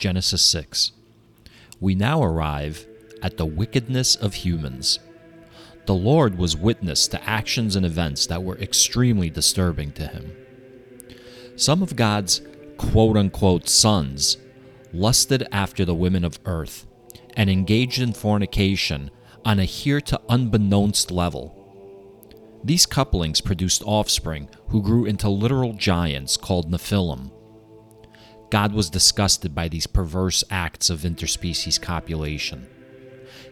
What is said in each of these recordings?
Genesis 6. We now arrive at the wickedness of humans. The Lord was witness to actions and events that were extremely disturbing to him. Some of God's quote unquote sons lusted after the women of earth and engaged in fornication on a here to unbeknownst level. These couplings produced offspring who grew into literal giants called Nephilim. God was disgusted by these perverse acts of interspecies copulation.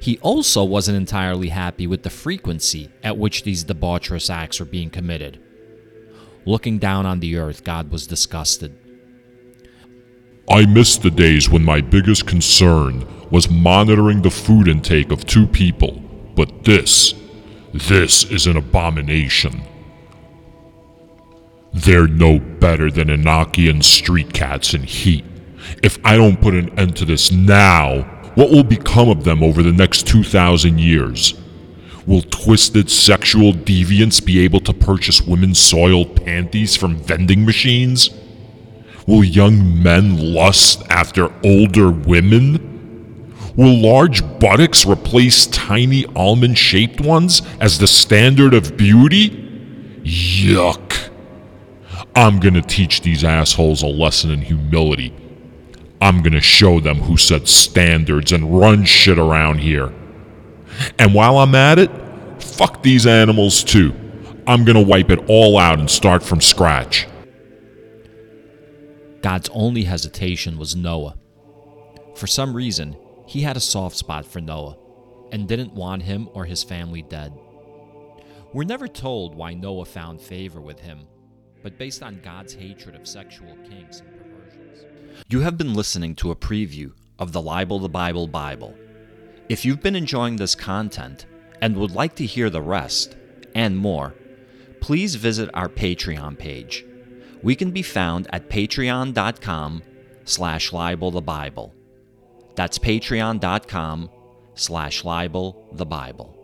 He also wasn't entirely happy with the frequency at which these debaucherous acts were being committed. Looking down on the earth, God was disgusted. I miss the days when my biggest concern was monitoring the food intake of two people, but this, this is an abomination. They're no better than Enochian street cats in heat. If I don't put an end to this now, what will become of them over the next 2,000 years? Will twisted sexual deviants be able to purchase women's soiled panties from vending machines? Will young men lust after older women? Will large buttocks replace tiny almond shaped ones as the standard of beauty? Yuck. I'm gonna teach these assholes a lesson in humility. I'm gonna show them who sets standards and runs shit around here. And while I'm at it, fuck these animals too. I'm gonna wipe it all out and start from scratch. God's only hesitation was Noah. For some reason, he had a soft spot for Noah and didn't want him or his family dead. We're never told why Noah found favor with him, but based on God's hatred of sexual kinks and perversions. You have been listening to a preview of the Libel the Bible Bible. If you've been enjoying this content and would like to hear the rest and more, please visit our Patreon page we can be found at patreon.com slash libel the Bible. That's patreon.com slash libel the Bible.